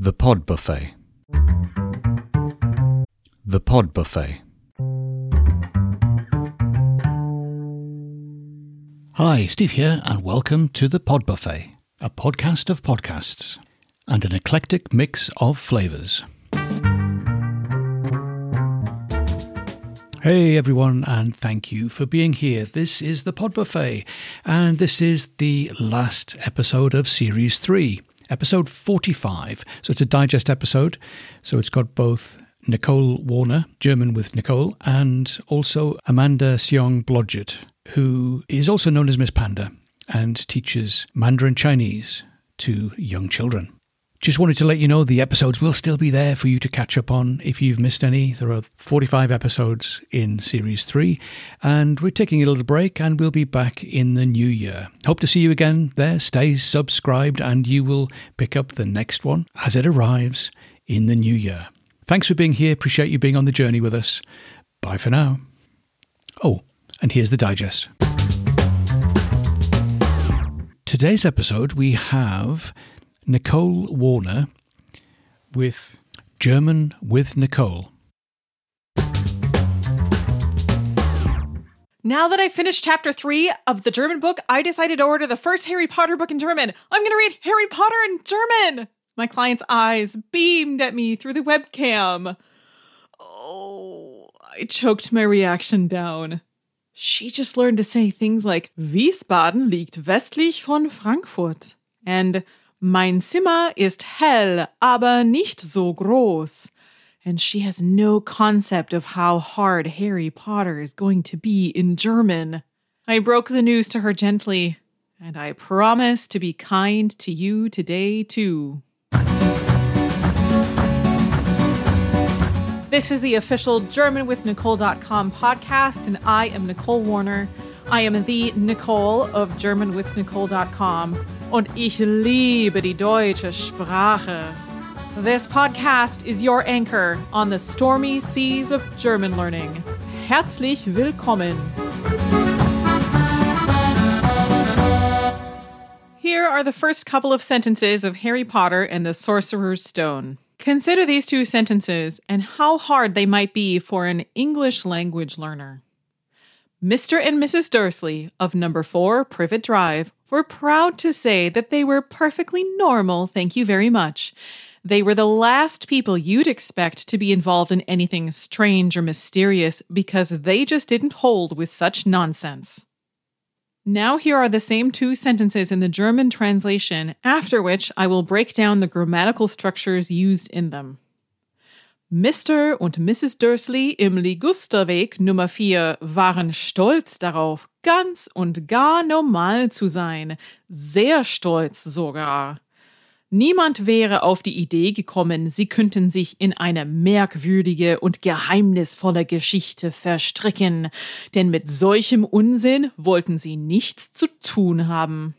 The Pod Buffet. The Pod Buffet. Hi, Steve here, and welcome to The Pod Buffet, a podcast of podcasts and an eclectic mix of flavours. Hey everyone, and thank you for being here. This is the Pod Buffet, and this is the last episode of Series 3, episode 45. So it's a digest episode, so it's got both Nicole Warner, German with Nicole, and also Amanda Seong Blodgett, who is also known as Miss Panda and teaches Mandarin Chinese to young children. Just wanted to let you know the episodes will still be there for you to catch up on if you've missed any. There are 45 episodes in Series 3, and we're taking a little break and we'll be back in the new year. Hope to see you again there. Stay subscribed, and you will pick up the next one as it arrives in the new year. Thanks for being here. Appreciate you being on the journey with us. Bye for now. Oh, and here's the digest. Today's episode, we have Nicole Warner with German with Nicole. Now that I finished chapter three of the German book, I decided to order the first Harry Potter book in German. I'm going to read Harry Potter in German. My client's eyes beamed at me through the webcam. Oh, I choked my reaction down. She just learned to say things like Wiesbaden liegt westlich von Frankfurt and Mein Zimmer ist hell, aber nicht so groß. And she has no concept of how hard Harry Potter is going to be in German. I broke the news to her gently, and I promise to be kind to you today, too. This is the official GermanWithNicole.com podcast, and I am Nicole Warner. I am the Nicole of GermanWithNicole.com. und ich liebe die deutsche Sprache. This podcast is your anchor on the stormy seas of German learning. Herzlich willkommen. Here are the first couple of sentences of Harry Potter and the Sorcerer's Stone. Consider these two sentences and how hard they might be for an English language learner. Mr. and Mrs. Dursley of number 4 Privet Drive were proud to say that they were perfectly normal, thank you very much. They were the last people you'd expect to be involved in anything strange or mysterious because they just didn't hold with such nonsense. Now, here are the same two sentences in the German translation, after which I will break down the grammatical structures used in them. Mr. und Mrs. Dursley im Ligusterweg Nummer 4 waren stolz darauf, ganz und gar normal zu sein, sehr stolz sogar. Niemand wäre auf die Idee gekommen, sie könnten sich in eine merkwürdige und geheimnisvolle Geschichte verstricken, denn mit solchem Unsinn wollten sie nichts zu tun haben.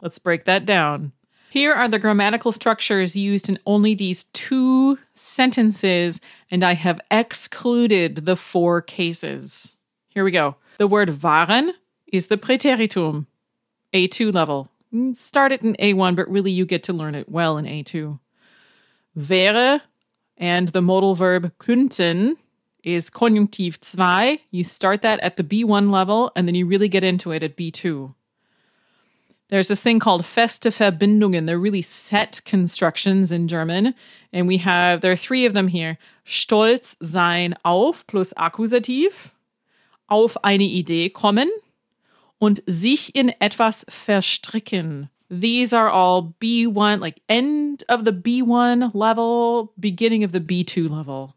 Let's break that down. Here are the grammatical structures used in only these two sentences, and I have excluded the four cases. Here we go. The word waren is the Präteritum, A2 level. Mm, start it in A1, but really you get to learn it well in A2. Wäre and the modal verb könnten is Konjunktiv 2. You start that at the B1 level, and then you really get into it at B2. There's this thing called feste Verbindungen. They're really set constructions in German. And we have, there are three of them here. Stolz sein auf plus Akkusativ, auf eine Idee kommen und sich in etwas verstricken. These are all B1, like end of the B1 level, beginning of the B2 level.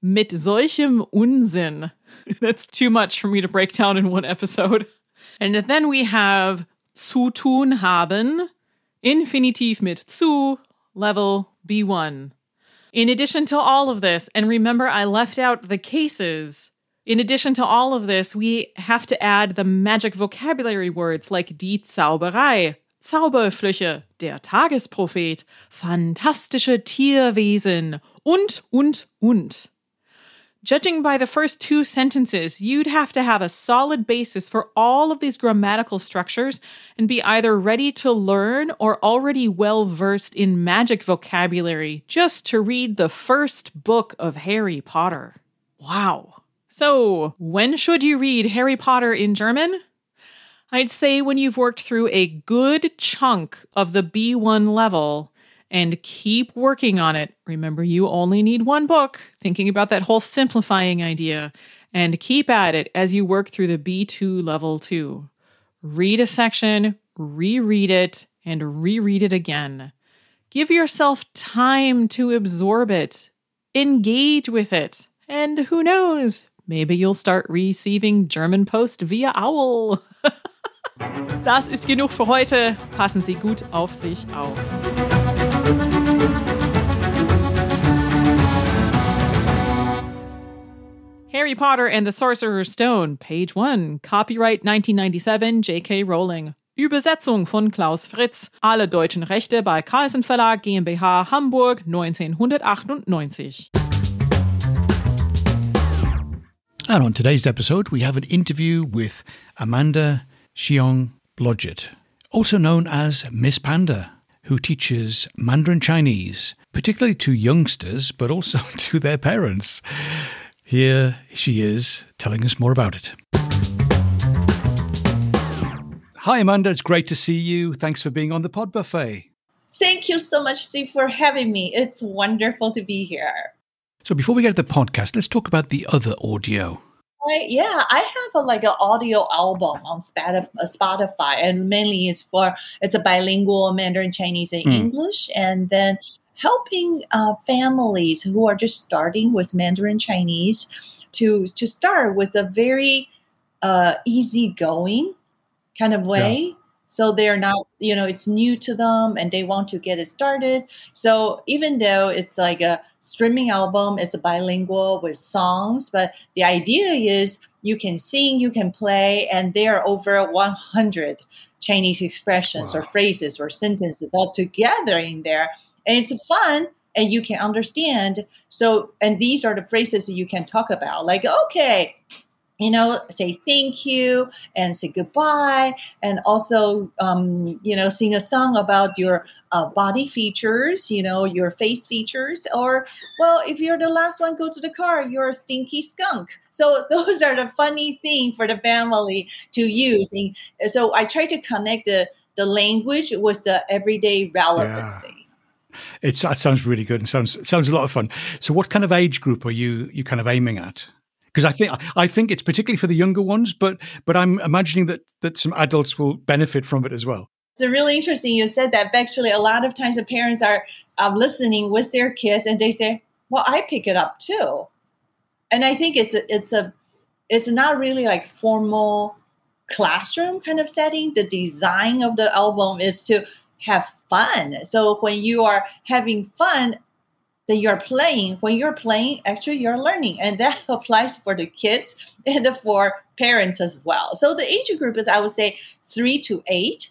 Mit solchem Unsinn. That's too much for me to break down in one episode. And then we have zu tun haben, Infinitiv mit zu, level B1. In addition to all of this, and remember I left out the cases, in addition to all of this, we have to add the magic vocabulary words like die Zauberei, Zauberflüche, der Tagesprophet, fantastische Tierwesen und, und, und. Judging by the first two sentences, you'd have to have a solid basis for all of these grammatical structures and be either ready to learn or already well versed in magic vocabulary just to read the first book of Harry Potter. Wow. So, when should you read Harry Potter in German? I'd say when you've worked through a good chunk of the B1 level and keep working on it. Remember, you only need one book, thinking about that whole simplifying idea, and keep at it as you work through the B2 level two. Read a section, reread it, and reread it again. Give yourself time to absorb it, engage with it, and who knows, maybe you'll start receiving German post via Owl. Das ist genug für heute. Passen Sie gut auf sich auf. Harry Potter and the Sorcerer's Stone, page 1, copyright 1997 J.K. Rowling. Übersetzung von Klaus Fritz. Alle deutschen Rechte bei Carlsen Verlag GmbH Hamburg 1998. And on today's episode, we have an interview with Amanda Xiong Blodgett, also known as Miss Panda, who teaches Mandarin Chinese, particularly to youngsters, but also to their parents. Here she is telling us more about it. Hi, Amanda. It's great to see you. Thanks for being on the Pod Buffet. Thank you so much, Steve, for having me. It's wonderful to be here. So, before we get to the podcast, let's talk about the other audio. Right, yeah, I have a, like an audio album on uh, Spotify, and mainly it's for it's a bilingual Mandarin Chinese and mm. English, and then helping uh, families who are just starting with Mandarin Chinese to to start with a very uh, easygoing kind of way. Yeah. So they're not, you know, it's new to them and they want to get it started. So even though it's like a streaming album, it's a bilingual with songs, but the idea is you can sing, you can play, and there are over 100 Chinese expressions wow. or phrases or sentences all together in there and it's fun and you can understand. So, and these are the phrases that you can talk about, like, okay, you know, say thank you and say goodbye, and also, um, you know, sing a song about your uh, body features, you know, your face features, or, well, if you're the last one, go to the car, you're a stinky skunk. So, those are the funny thing for the family to use. And so, I try to connect the, the language with the everyday relevancy. Yeah. It's, that sounds really good and sounds sounds a lot of fun. So, what kind of age group are you you kind of aiming at? Because I think I think it's particularly for the younger ones, but but I'm imagining that that some adults will benefit from it as well. It's really interesting you said that. Actually, a lot of times the parents are um, listening with their kids, and they say, "Well, I pick it up too," and I think it's a, it's a it's not really like formal classroom kind of setting. The design of the album is to have fun. So when you are having fun, then you're playing. When you're playing, actually you're learning. And that applies for the kids and for parents as well. So the age group is I would say three to eight.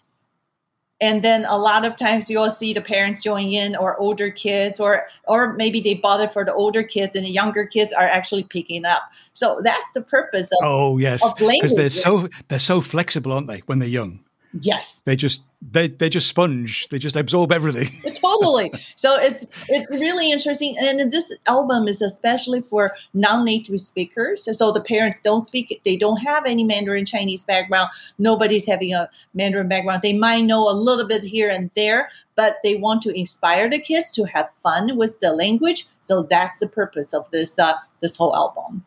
And then a lot of times you'll see the parents join in or older kids or or maybe they bought it for the older kids and the younger kids are actually picking up. So that's the purpose of Oh yes. Because they're so they're so flexible, aren't they, when they're young? Yes. They just they they just sponge. They just absorb everything. totally. So it's it's really interesting, and this album is especially for non-native speakers. So the parents don't speak, they don't have any Mandarin Chinese background. Nobody's having a Mandarin background. They might know a little bit here and there, but they want to inspire the kids to have fun with the language. So that's the purpose of this uh, this whole album.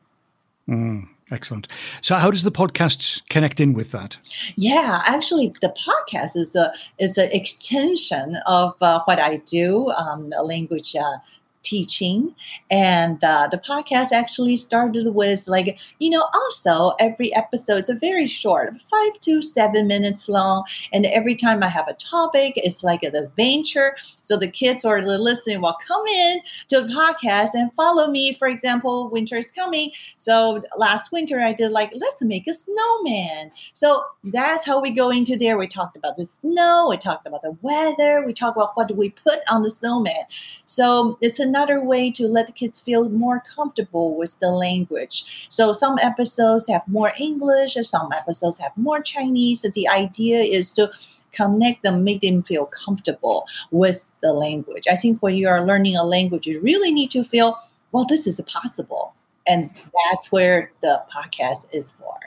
Mm. Excellent. So, how does the podcast connect in with that? Yeah, actually, the podcast is a is an extension of uh, what I do, um, a language uh, teaching. And uh, the podcast actually started with like, you know, also every episode is a very short, five to seven minutes long. And every time I have a topic, it's like an adventure. So the kids or the listening will come in to the podcast and follow me. For example, winter is coming. So last winter I did like, let's make a snowman. So that's how we go into there. We talked about the snow, we talked about the weather, we talked about what do we put on the snowman. So it's a another way to let kids feel more comfortable with the language. So some episodes have more English, some episodes have more Chinese. The idea is to connect them, make them feel comfortable with the language. I think when you are learning a language, you really need to feel, well, this is possible. And that's where the podcast is for.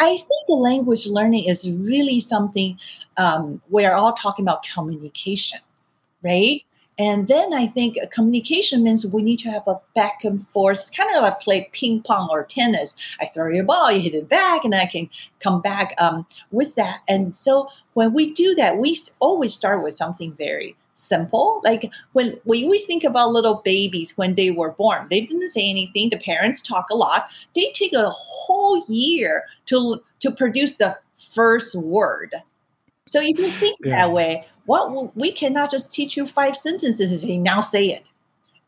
I think language learning is really something um, we're all talking about communication, right? And then I think communication means we need to have a back and forth, kind of like play ping pong or tennis. I throw you a ball, you hit it back, and I can come back um, with that. And so when we do that, we always start with something very simple. Like when we always think about little babies when they were born, they didn't say anything. The parents talk a lot. They take a whole year to to produce the first word. So if you think yeah. that way, what we cannot just teach you five sentences and say now say it.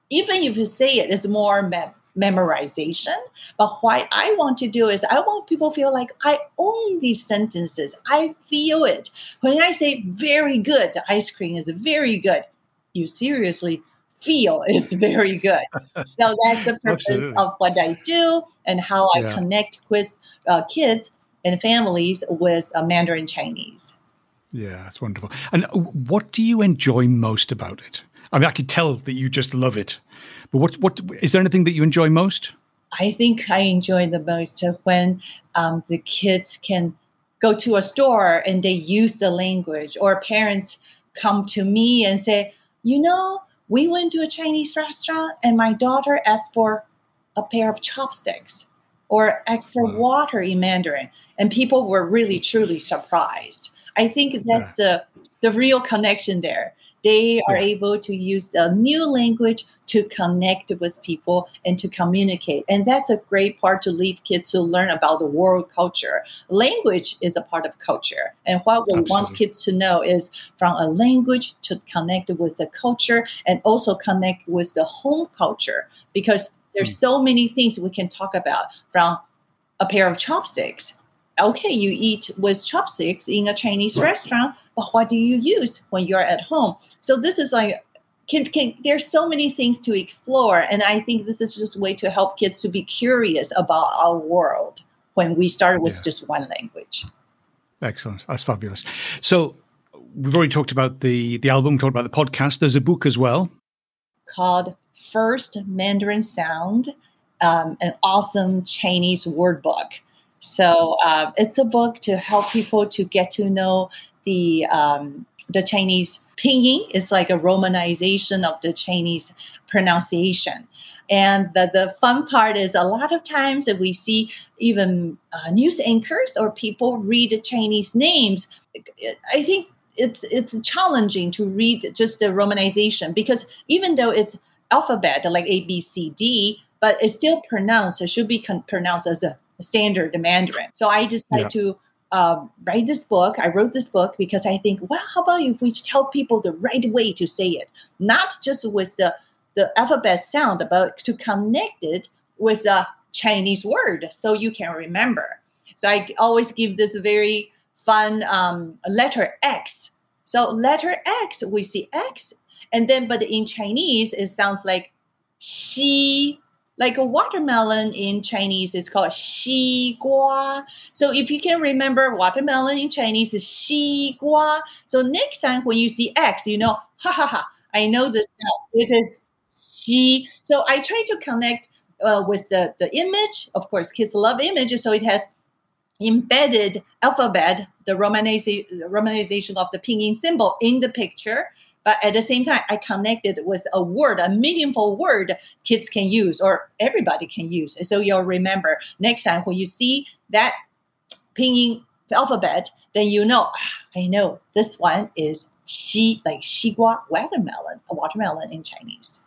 Even if you say it, it's more mem- memorization. But what I want to do is I want people feel like I own these sentences. I feel it. When I say very good, the ice cream is very good. You seriously feel it's very good. so that's the purpose of what I do and how I yeah. connect with uh, kids and families with uh, Mandarin Chinese. Yeah, it's wonderful. And what do you enjoy most about it? I mean, I can tell that you just love it. But what what is there anything that you enjoy most? I think I enjoy the most when um, the kids can go to a store and they use the language, or parents come to me and say, "You know, we went to a Chinese restaurant and my daughter asked for a pair of chopsticks." Or asked for wow. water in Mandarin, and people were really truly surprised. I think that's yeah. the the real connection there. They are yeah. able to use the new language to connect with people and to communicate. And that's a great part to lead kids to learn about the world culture. Language is a part of culture. And what we Absolutely. want kids to know is from a language to connect with the culture and also connect with the home culture because there's mm. so many things we can talk about from a pair of chopsticks okay, you eat with chopsticks in a Chinese right. restaurant, but what do you use when you're at home? So this is like can, can, there's so many things to explore and i think this is just a way to help kids to be curious about our world when we started with yeah. just one language excellent that's fabulous so we've already talked about the the album talked about the podcast there's a book as well called first mandarin sound um, an awesome chinese word book so uh, it's a book to help people to get to know the um, the Chinese pinyin. It's like a romanization of the Chinese pronunciation. And the, the fun part is a lot of times if we see even uh, news anchors or people read Chinese names. I think it's it's challenging to read just the romanization because even though it's alphabet like A B C D, but it's still pronounced. It should be con- pronounced as a standard Mandarin. So I decided yeah. to um, write this book. I wrote this book because I think, well, how about if we tell people the right way to say it, not just with the the alphabet sound, but to connect it with a Chinese word so you can remember. So I always give this very fun um, letter X. So letter X, we see X, and then but in Chinese it sounds like xi like a watermelon in Chinese is called 西瓜. So if you can remember watermelon in Chinese is 西瓜. So next time when you see X, you know, ha ha ha, I know this now. It is 西. So I try to connect uh, with the, the image. Of course, kids love images, so it has embedded alphabet, the romanization of the pinyin symbol in the picture. But at the same time, I connected with a word, a meaningful word kids can use or everybody can use. So you'll remember next time when you see that pinyin alphabet, then you know, ah, I know this one is she, like xigua, watermelon, a watermelon in Chinese.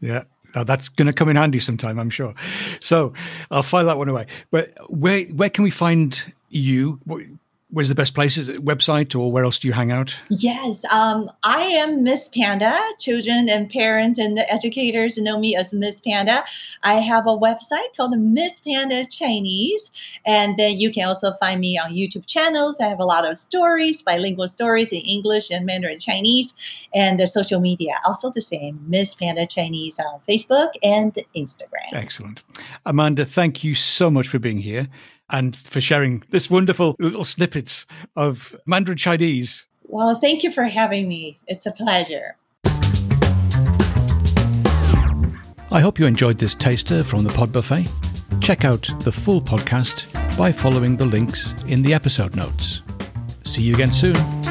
Yeah, now that's going to come in handy sometime, I'm sure. So I'll file that one away. But where where can we find you? Where's the best place? Is it website or where else do you hang out? Yes, um, I am Miss Panda. Children and parents and the educators know me as Miss Panda. I have a website called Miss Panda Chinese, and then you can also find me on YouTube channels. I have a lot of stories, bilingual stories in English and Mandarin Chinese, and the social media also the same. Miss Panda Chinese on Facebook and Instagram. Excellent, Amanda. Thank you so much for being here and for sharing this wonderful little snippets of Mandarin Chinese. Well, thank you for having me. It's a pleasure. I hope you enjoyed this taster from the Pod Buffet. Check out the full podcast by following the links in the episode notes. See you again soon.